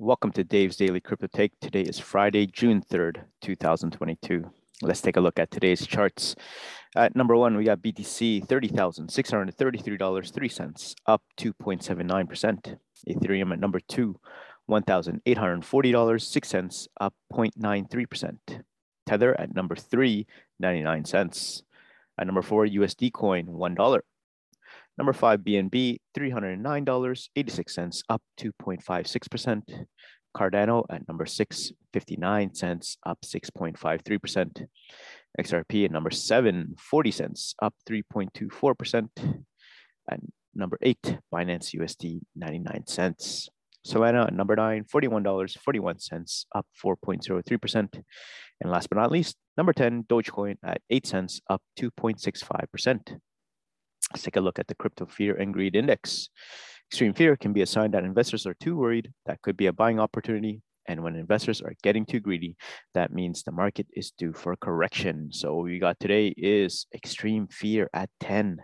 Welcome to Dave's Daily Crypto Take. Today is Friday, June 3rd, 2022. Let's take a look at today's charts. At number one, we got BTC $30,633.03, up 2.79%. Ethereum at number two, $1,840.06, up 0.93%. Tether at number three, 99 cents. At number four, USD coin, $1. Number five, BNB, $309.86, up 2.56%. Cardano at number six, 59 cents, up 6.53%. XRP at number seven, 40 cents, up 3.24%. And number eight, Binance USD, 99 cents. Solana at number nine, $41.41, up 4.03%. And last but not least, number 10, Dogecoin at 8 cents, up 2.65%. Let's take a look at the crypto fear and greed index. Extreme fear can be a sign that investors are too worried. That could be a buying opportunity. And when investors are getting too greedy, that means the market is due for correction. So what we got today is extreme fear at 10.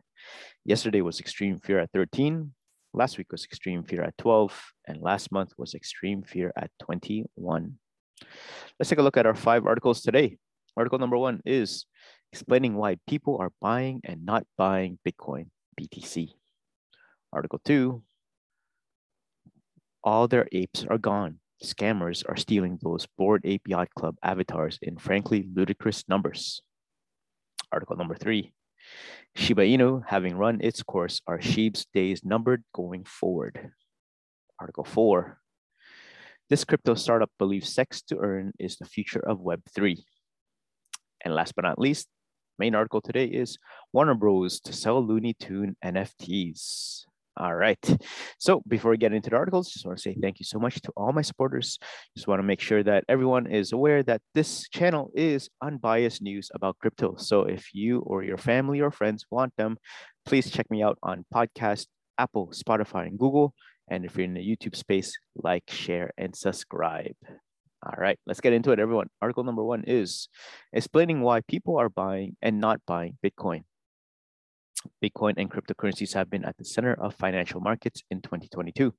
Yesterday was extreme fear at 13. Last week was extreme fear at 12. And last month was extreme fear at 21. Let's take a look at our five articles today. Article number one is explaining why people are buying and not buying Bitcoin, BTC. Article two, all their apes are gone. Scammers are stealing those Bored Ape Yacht Club avatars in frankly ludicrous numbers. Article number three, Shiba Inu having run its course are SHIB's days numbered going forward. Article four, this crypto startup believes sex to earn is the future of Web3. And last but not least, main article today is Warner Bros. to sell Looney Tune NFTs. All right. So before we get into the articles, just want to say thank you so much to all my supporters. Just want to make sure that everyone is aware that this channel is unbiased news about crypto. So if you or your family or friends want them, please check me out on podcast, Apple, Spotify, and Google. And if you're in the YouTube space, like, share, and subscribe. All right, let's get into it, everyone. Article number one is explaining why people are buying and not buying Bitcoin. Bitcoin and cryptocurrencies have been at the center of financial markets in 2022.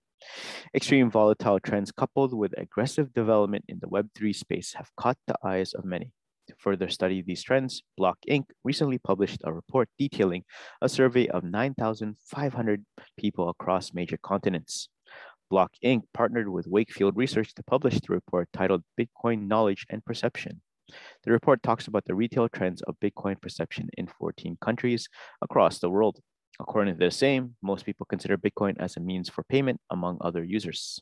Extreme volatile trends coupled with aggressive development in the Web3 space have caught the eyes of many. To further study these trends, Block Inc. recently published a report detailing a survey of 9,500 people across major continents. Block Inc. partnered with Wakefield Research to publish the report titled Bitcoin Knowledge and Perception. The report talks about the retail trends of Bitcoin perception in 14 countries across the world. According to the same, most people consider Bitcoin as a means for payment among other users.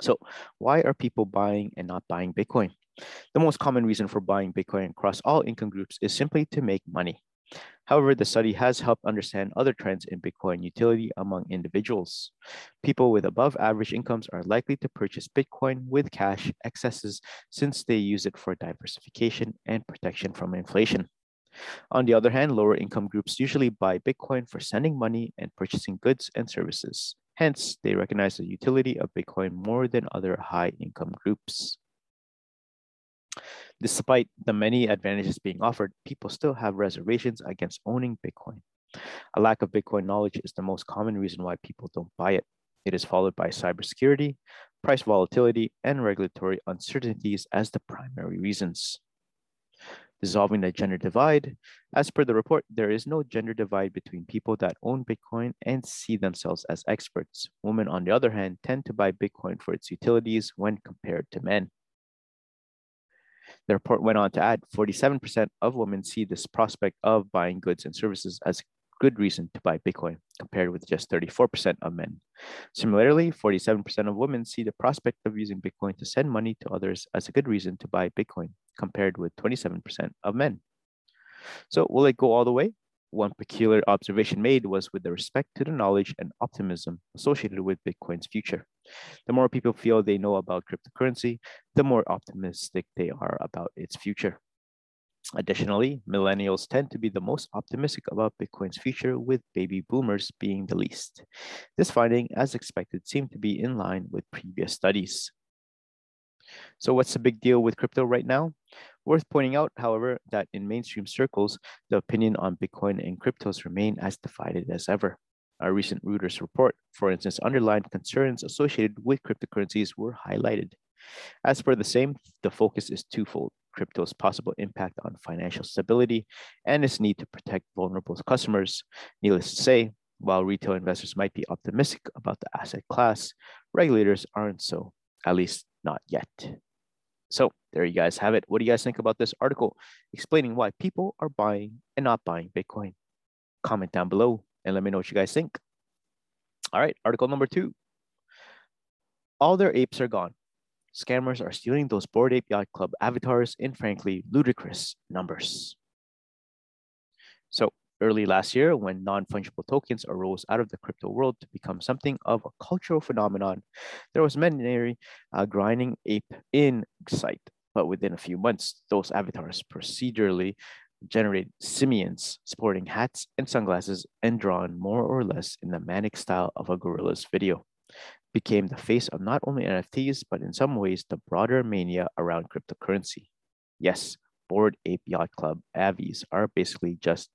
So, why are people buying and not buying Bitcoin? The most common reason for buying Bitcoin across all income groups is simply to make money. However, the study has helped understand other trends in Bitcoin utility among individuals. People with above average incomes are likely to purchase Bitcoin with cash excesses since they use it for diversification and protection from inflation. On the other hand, lower income groups usually buy Bitcoin for sending money and purchasing goods and services. Hence, they recognize the utility of Bitcoin more than other high income groups. Despite the many advantages being offered, people still have reservations against owning Bitcoin. A lack of Bitcoin knowledge is the most common reason why people don't buy it. It is followed by cybersecurity, price volatility, and regulatory uncertainties as the primary reasons. Dissolving the gender divide. As per the report, there is no gender divide between people that own Bitcoin and see themselves as experts. Women, on the other hand, tend to buy Bitcoin for its utilities when compared to men. The report went on to add 47% of women see this prospect of buying goods and services as a good reason to buy Bitcoin, compared with just 34% of men. Similarly, 47% of women see the prospect of using Bitcoin to send money to others as a good reason to buy Bitcoin, compared with 27% of men. So, will it go all the way? One peculiar observation made was with respect to the knowledge and optimism associated with Bitcoin's future. The more people feel they know about cryptocurrency, the more optimistic they are about its future. Additionally, millennials tend to be the most optimistic about Bitcoin's future, with baby boomers being the least. This finding, as expected, seemed to be in line with previous studies. So, what's the big deal with crypto right now? Worth pointing out, however, that in mainstream circles, the opinion on Bitcoin and cryptos remain as divided as ever. A recent Reuters report, for instance, underlined concerns associated with cryptocurrencies were highlighted. As per the same, the focus is twofold crypto's possible impact on financial stability and its need to protect vulnerable customers. Needless to say, while retail investors might be optimistic about the asset class, regulators aren't so, at least not yet. So there you guys have it. What do you guys think about this article explaining why people are buying and not buying Bitcoin? Comment down below and let me know what you guys think. All right, article number two. All their apes are gone. Scammers are stealing those Bored Ape Yacht Club avatars in frankly ludicrous numbers. So early last year, when non-fungible tokens arose out of the crypto world to become something of a cultural phenomenon, there was many uh, grinding ape in sight. But within a few months, those avatars procedurally generate simians sporting hats and sunglasses and drawn more or less in the manic style of a Gorillaz video became the face of not only NFTs, but in some ways the broader mania around cryptocurrency. Yes, Bored Ape Yacht Club AVIs are basically just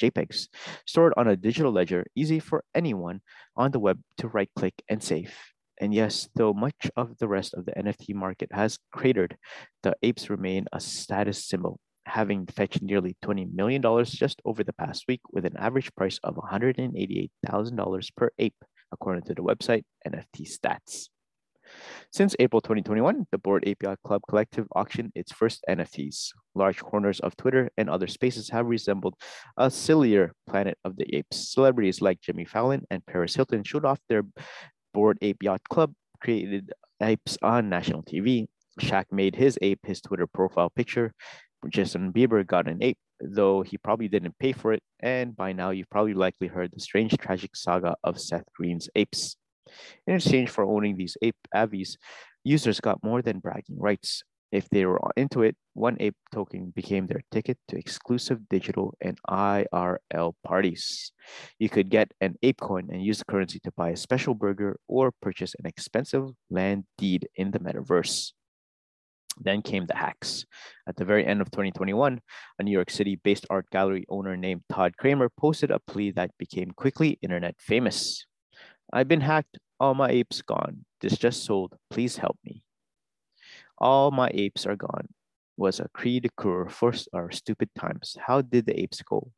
JPEGs stored on a digital ledger, easy for anyone on the web to right click and save. And yes, though much of the rest of the NFT market has cratered, the apes remain a status symbol, having fetched nearly $20 million just over the past week with an average price of $188,000 per ape according to the website NFT Stats. Since April 2021, the Bored Yacht Club Collective auctioned its first NFTs. Large corners of Twitter and other spaces have resembled a sillier planet of the apes. Celebrities like Jimmy Fallon and Paris Hilton showed off their Bored Ape Yacht Club created apes on national TV. Shaq made his ape his Twitter profile picture. Justin Bieber got an ape though he probably didn't pay for it, and by now you've probably likely heard the strange tragic saga of Seth Green's apes. In exchange for owning these ape avies, users got more than bragging rights. If they were into it, one ape token became their ticket to exclusive digital and IRL parties. You could get an ape coin and use the currency to buy a special burger or purchase an expensive land deed in the metaverse. Then came the hacks. At the very end of 2021, a New York City based art gallery owner named Todd Kramer posted a plea that became quickly internet famous. I've been hacked, all my apes gone. This just sold, please help me. All my apes are gone was a cri de coeur for our stupid times. How did the apes go?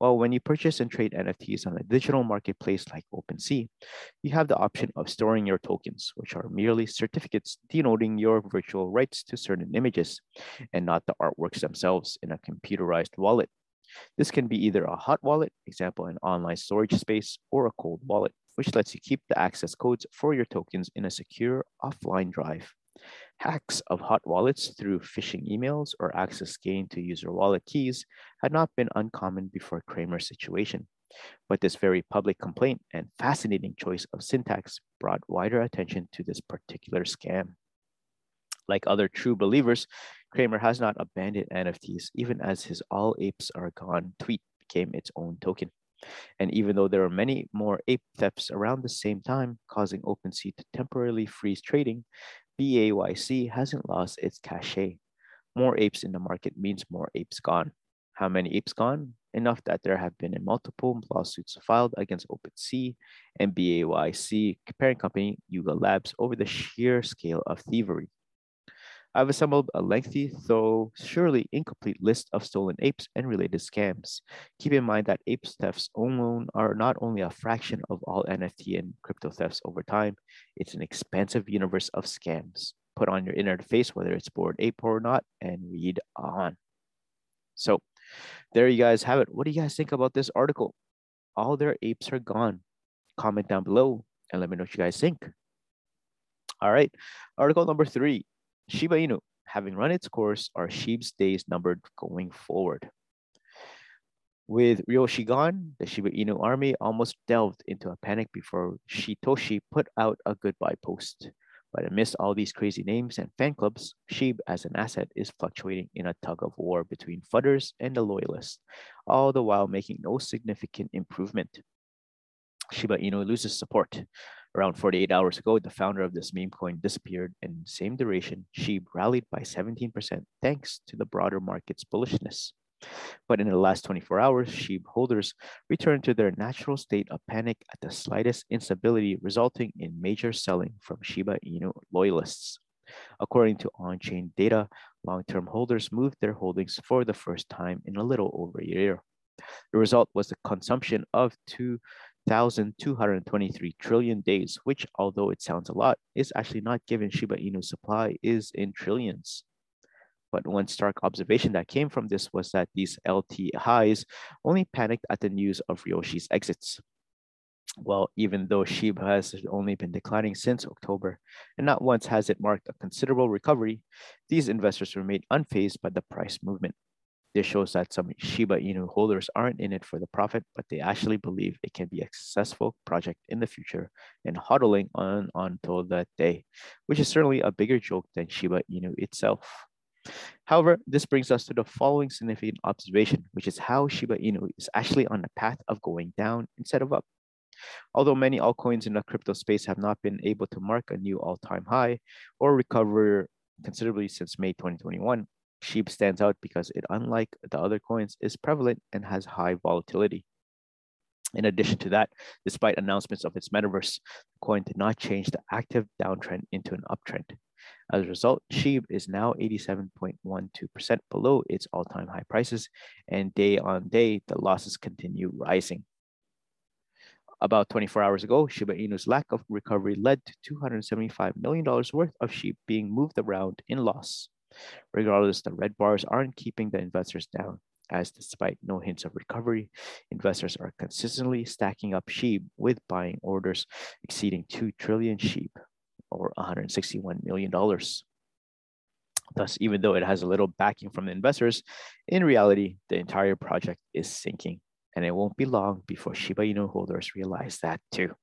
Well, when you purchase and trade NFTs on a digital marketplace like OpenSea, you have the option of storing your tokens, which are merely certificates denoting your virtual rights to certain images and not the artworks themselves in a computerized wallet. This can be either a hot wallet, example, an online storage space, or a cold wallet, which lets you keep the access codes for your tokens in a secure offline drive. Hacks of hot wallets through phishing emails or access gained to user wallet keys had not been uncommon before Kramer's situation. But this very public complaint and fascinating choice of syntax brought wider attention to this particular scam. Like other true believers, Kramer has not abandoned NFTs, even as his All Apes Are Gone tweet became its own token. And even though there are many more ape thefts around the same time, causing OpenSea to temporarily freeze trading, BAYC hasn't lost its cachet. More apes in the market means more apes gone. How many apes gone? Enough that there have been multiple lawsuits filed against OpenSea and BAYC parent company Yuga Labs over the sheer scale of thievery. I've assembled a lengthy, though surely incomplete list of stolen apes and related scams. Keep in mind that ape thefts alone are not only a fraction of all NFT and crypto thefts over time, it's an expansive universe of scams. Put on your interface, whether it's bored ape or not, and read on. So there you guys have it. What do you guys think about this article? All their apes are gone. Comment down below and let me know what you guys think. All right, article number three Shiba Inu, having run its course, are SHIB's days numbered going forward. With Ryoshi gone, the Shiba Inu army almost delved into a panic before Shytoshi put out a goodbye post. But amidst all these crazy names and fan clubs, SHIB as an asset is fluctuating in a tug of war between FUDDers and the loyalists, all the while making no significant improvement. Shiba Inu loses support, Around 48 hours ago, the founder of this meme coin disappeared. In the same duration, SHIB rallied by 17% thanks to the broader market's bullishness. But in the last 24 hours, SHIB holders returned to their natural state of panic at the slightest instability, resulting in major selling from Shiba Inu loyalists. According to on-chain data, long-term holders moved their holdings for the first time in a little over a year. The result was the consumption of 2,223 trillion days, which, although it sounds a lot, is actually not given Shiba Inu supply is in trillions. But one stark observation that came from this was that these LT highs only panicked at the news of Ryoshi's exits. Well, even though Shiba has only been declining since October, and not once has it marked a considerable recovery, these investors remain unfazed by the price movement. This shows that some Shiba Inu holders aren't in it for the profit, but they actually believe it can be a successful project in the future and hodling on until that day, which is certainly a bigger joke than Shiba Inu itself. However, this brings us to the following significant observation, which is how Shiba Inu is actually on the path of going down instead of up. Although many altcoins in the crypto space have not been able to mark a new all-time high or recover considerably since May 2021, SHIB stands out because it, unlike the other coins, is prevalent and has high volatility. In addition to that, despite announcements of its metaverse, the coin did not change the active downtrend into an uptrend. As a result, SHIB is now 87.12% below its all-time high prices, and day on day, the losses continue rising. About 24 hours ago, Shiba Inu's lack of recovery led to $275 million worth of SHIB being moved around in loss. Regardless, the red bars aren't keeping the investors down, as despite no hints of recovery, investors are consistently stacking up SHIB with buying orders exceeding 2 trillion SHIB or $161 million. Thus, even though it has a little backing from the investors, in reality, the entire project is sinking. And it won't be long before Shiba Inu holders realize that too.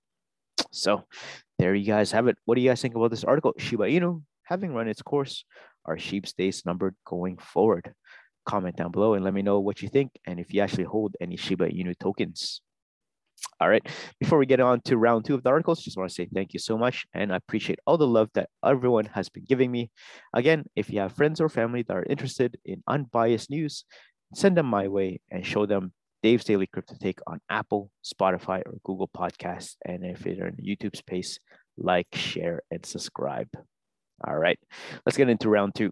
So there you guys have it. What do you guys think about this article? Shiba Inu having run its course, are SHIB's days numbered going forward? Comment down below and let me know what you think and if you actually hold any Shiba Inu tokens. All right. Before we get on to round two of the articles, just want to say thank you so much. And I appreciate all the love that everyone has been giving me. Again, if you have friends or family that are interested in unbiased news, send them my way and show them Dave's Daily Crypto Take on Apple, Spotify, or Google Podcasts. And if you're in YouTube space, like, share, and subscribe. All right, let's get into round two.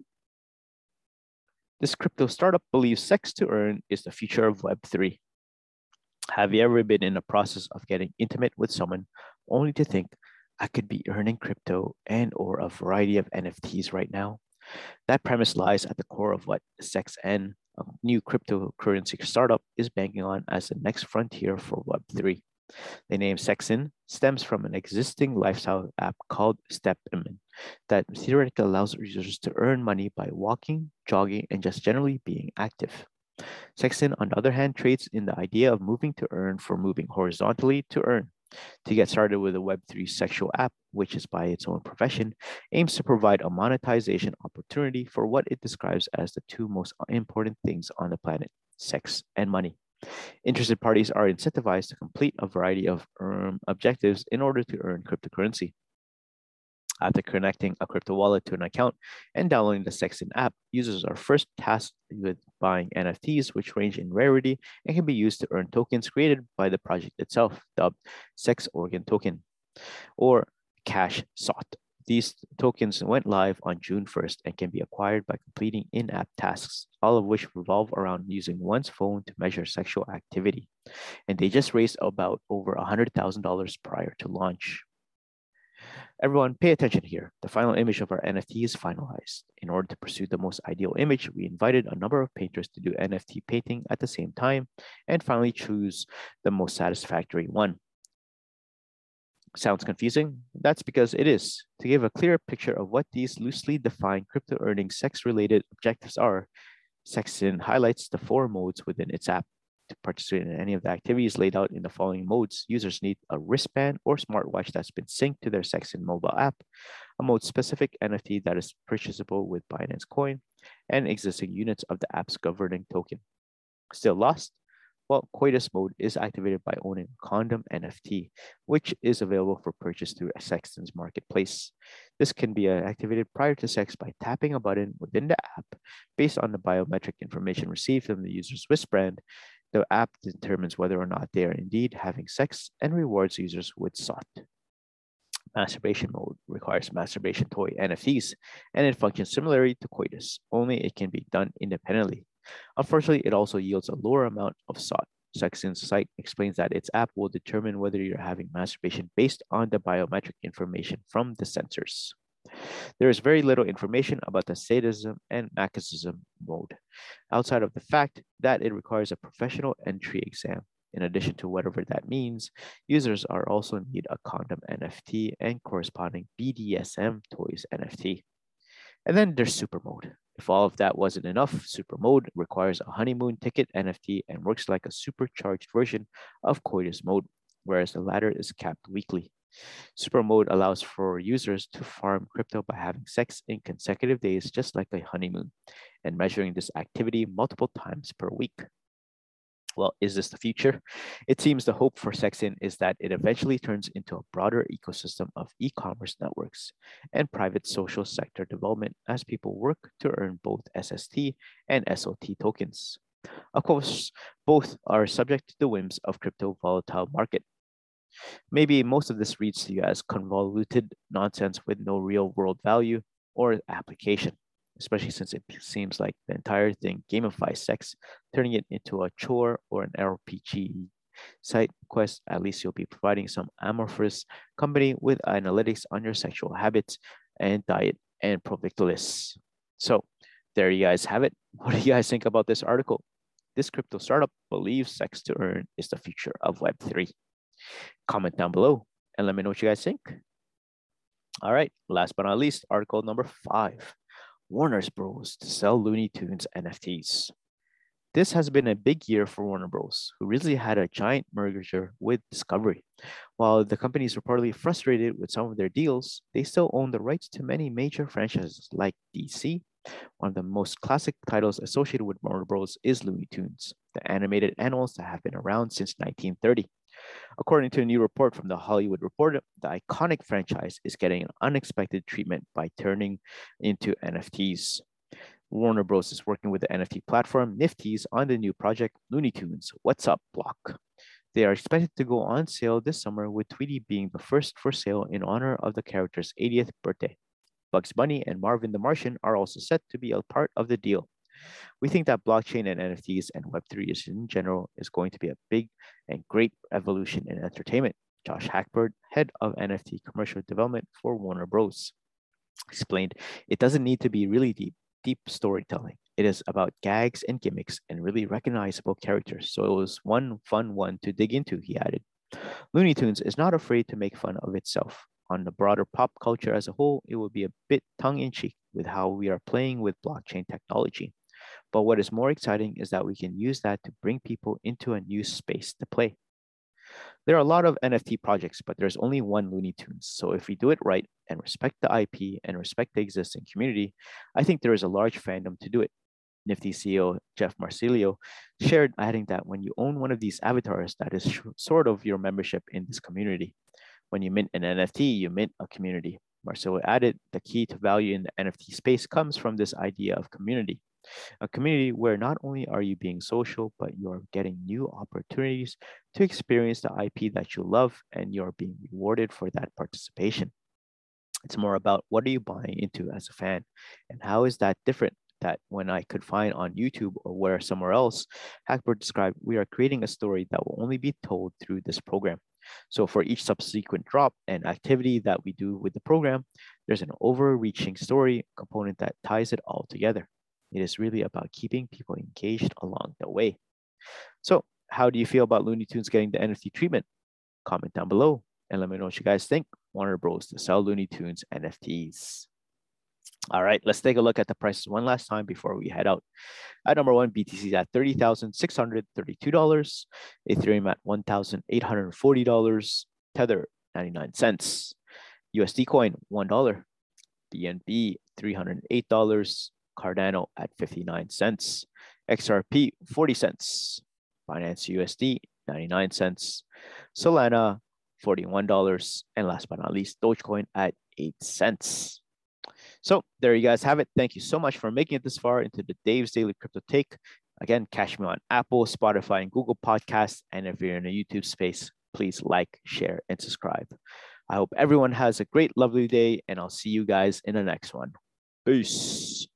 This crypto startup believes sex to earn is the future of Web3. Have you ever been in the process of getting intimate with someone only to think, I could be earning crypto and or a variety of NFTs right now? That premise lies at the core of what SexN, a new cryptocurrency startup, is banking on as the next frontier for Web3. The name SexN stems from an existing lifestyle app called STEPN that theoretically allows users to earn money by walking, jogging, and just generally being active. SexN, on the other hand, trades in the idea of moving to earn for moving horizontally to earn. To get started with a Web3 sexual app, which is by its own profession, aims to provide a monetization opportunity for what it describes as the two most important things on the planet sex and money. Interested parties are incentivized to complete a variety of um, objectives in order to earn cryptocurrency. After connecting a crypto wallet to an account and downloading the SexN app, users are first tasked with buying NFTs, which range in rarity and can be used to earn tokens created by the project itself, dubbed Sex Organ Token or Cash Sought. These tokens went live on June 1st and can be acquired by completing in-app tasks, all of which revolve around using one's phone to measure sexual activity. And they just raised about over $100,000 prior to launch. Everyone pay attention here. The final image of our NFT is finalized. In order to pursue the most ideal image, we invited a number of painters to do NFT painting at the same time and finally choose the most satisfactory one. Sounds confusing? That's because it is. To give a clearer picture of what these loosely defined crypto earning sex related objectives are, SexN highlights the four modes within its app. To participate in any of the activities laid out in the following modes, users need a wristband or smartwatch that's been synced to their SexN mobile app, a mode specific NFT that is purchasable with Binance Coin, and existing units of the app's governing token. Still lost? Well, Coitus mode is activated by owning Condom NFT, which is available for purchase through SexN's marketplace. This can be uh, activated prior to sex by tapping a button within the app based on the biometric information received from the user's wristband. The app determines whether or not they are indeed having sex and rewards users with SOT. Masturbation mode requires masturbation toy NFTs, and it functions similarly to Coitus, only it can be done independently. Unfortunately, it also yields a lower amount of SOT. SexN's site explains that its app will determine whether you're having masturbation based on the biometric information from the sensors. There is very little information about the sadism and masochism mode, outside of the fact that it requires a professional entry exam. In addition to whatever that means, users are also need a condom NFT and corresponding BDSM toys NFT. And then there's super mode. If all of that wasn't enough, Super Mode requires a honeymoon ticket NFT and works like a supercharged version of Coitus Mode, whereas the latter is capped weekly. Super Mode allows for users to farm crypto by having sex in consecutive days, just like a honeymoon, and measuring this activity multiple times per week. Well, is this the future? It seems the hope for SexN is that it eventually turns into a broader ecosystem of e commerce networks and private social sector development as people work to earn both SST and SOT tokens. Of course, both are subject to the whims of crypto volatile market. Maybe most of this reads to you as convoluted nonsense with no real world value or application especially since it seems like the entire thing gamifies sex, turning it into a chore or an RPG. Side quest, at least you'll be providing some amorphous company with analytics on your sexual habits and diet and product. So there you guys have it. What do you guys think about this article? This crypto startup believes sex to earn is the future of Web3. Comment down below and let me know what you guys think. All right, last but not least, article number five. Warner's Bros. to sell Looney Tunes NFTs. This has been a big year for Warner Bros., who recently had a giant merger with Discovery. While the company is reportedly frustrated with some of their deals, they still own the rights to many major franchises like DC. One of the most classic titles associated with Warner Bros. is Looney Tunes, the animated animals that have been around since 1930. According to a new report from the Hollywood Reporter, the iconic franchise is getting an unexpected treatment by turning into NFTs. Warner Bros. is working with the NFT platform Nifty's on the new project Looney Tunes What's Up Block. They are expected to go on sale this summer, with Tweety being the first for sale in honor of the character's 80th birthday. Bugs Bunny and Marvin the Martian are also set to be a part of the deal. We think that blockchain and NFTs and Web3 is in general is going to be a big and great evolution in entertainment. Josh Hackbarth, head of NFT commercial development for Warner Bros., explained it doesn't need to be really deep, deep storytelling. It is about gags and gimmicks and really recognizable characters. So it was one fun one to dig into, he added. Looney Tunes is not afraid to make fun of itself. On the broader pop culture as a whole, it will be a bit tongue in cheek with how we are playing with blockchain technology. But what is more exciting is that we can use that to bring people into a new space to play. There are a lot of NFT projects, but there's only one Looney Tunes. So if we do it right and respect the IP and respect the existing community, I think there is a large fandom to do it. Nifty CEO Jeff Marsilio shared, adding that when you own one of these avatars, that is sort of your membership in this community. When you mint an NFT, you mint a community. Marcelo added, the key to value in the NFT space comes from this idea of community. A community where not only are you being social, but you are getting new opportunities to experience the IP that you love and you're being rewarded for that participation. It's more about what are you buying into as a fan and how is that different that when I could find on YouTube or where somewhere else, Hackbarth described, we are creating a story that will only be told through this program. So for each subsequent drop and activity that we do with the program, there's an overreaching story component that ties it all together. It is really about keeping people engaged along the way. So how do you feel about Looney Tunes getting the NFT treatment? Comment down below and let me know what you guys think. Warner Bros. to sell Looney Tunes NFTs. All right, let's take a look at the prices one last time before we head out. At number one, BTC is at $30,632, Ethereum at $1,840, Tether 99 cents, USD coin $1, BNB $308, Cardano at 59 cents, XRP 40 cents, Binance USD, 99 cents. Solana, $41. And last but not least, Dogecoin at 8 cents. So there you guys have it. Thank you so much for making it this far into the Dave's Daily Crypto Take. Again, catch me on Apple, Spotify, and Google Podcasts. And if you're in a YouTube space, please like, share, and subscribe. I hope everyone has a great, lovely day, and I'll see you guys in the next one. Peace.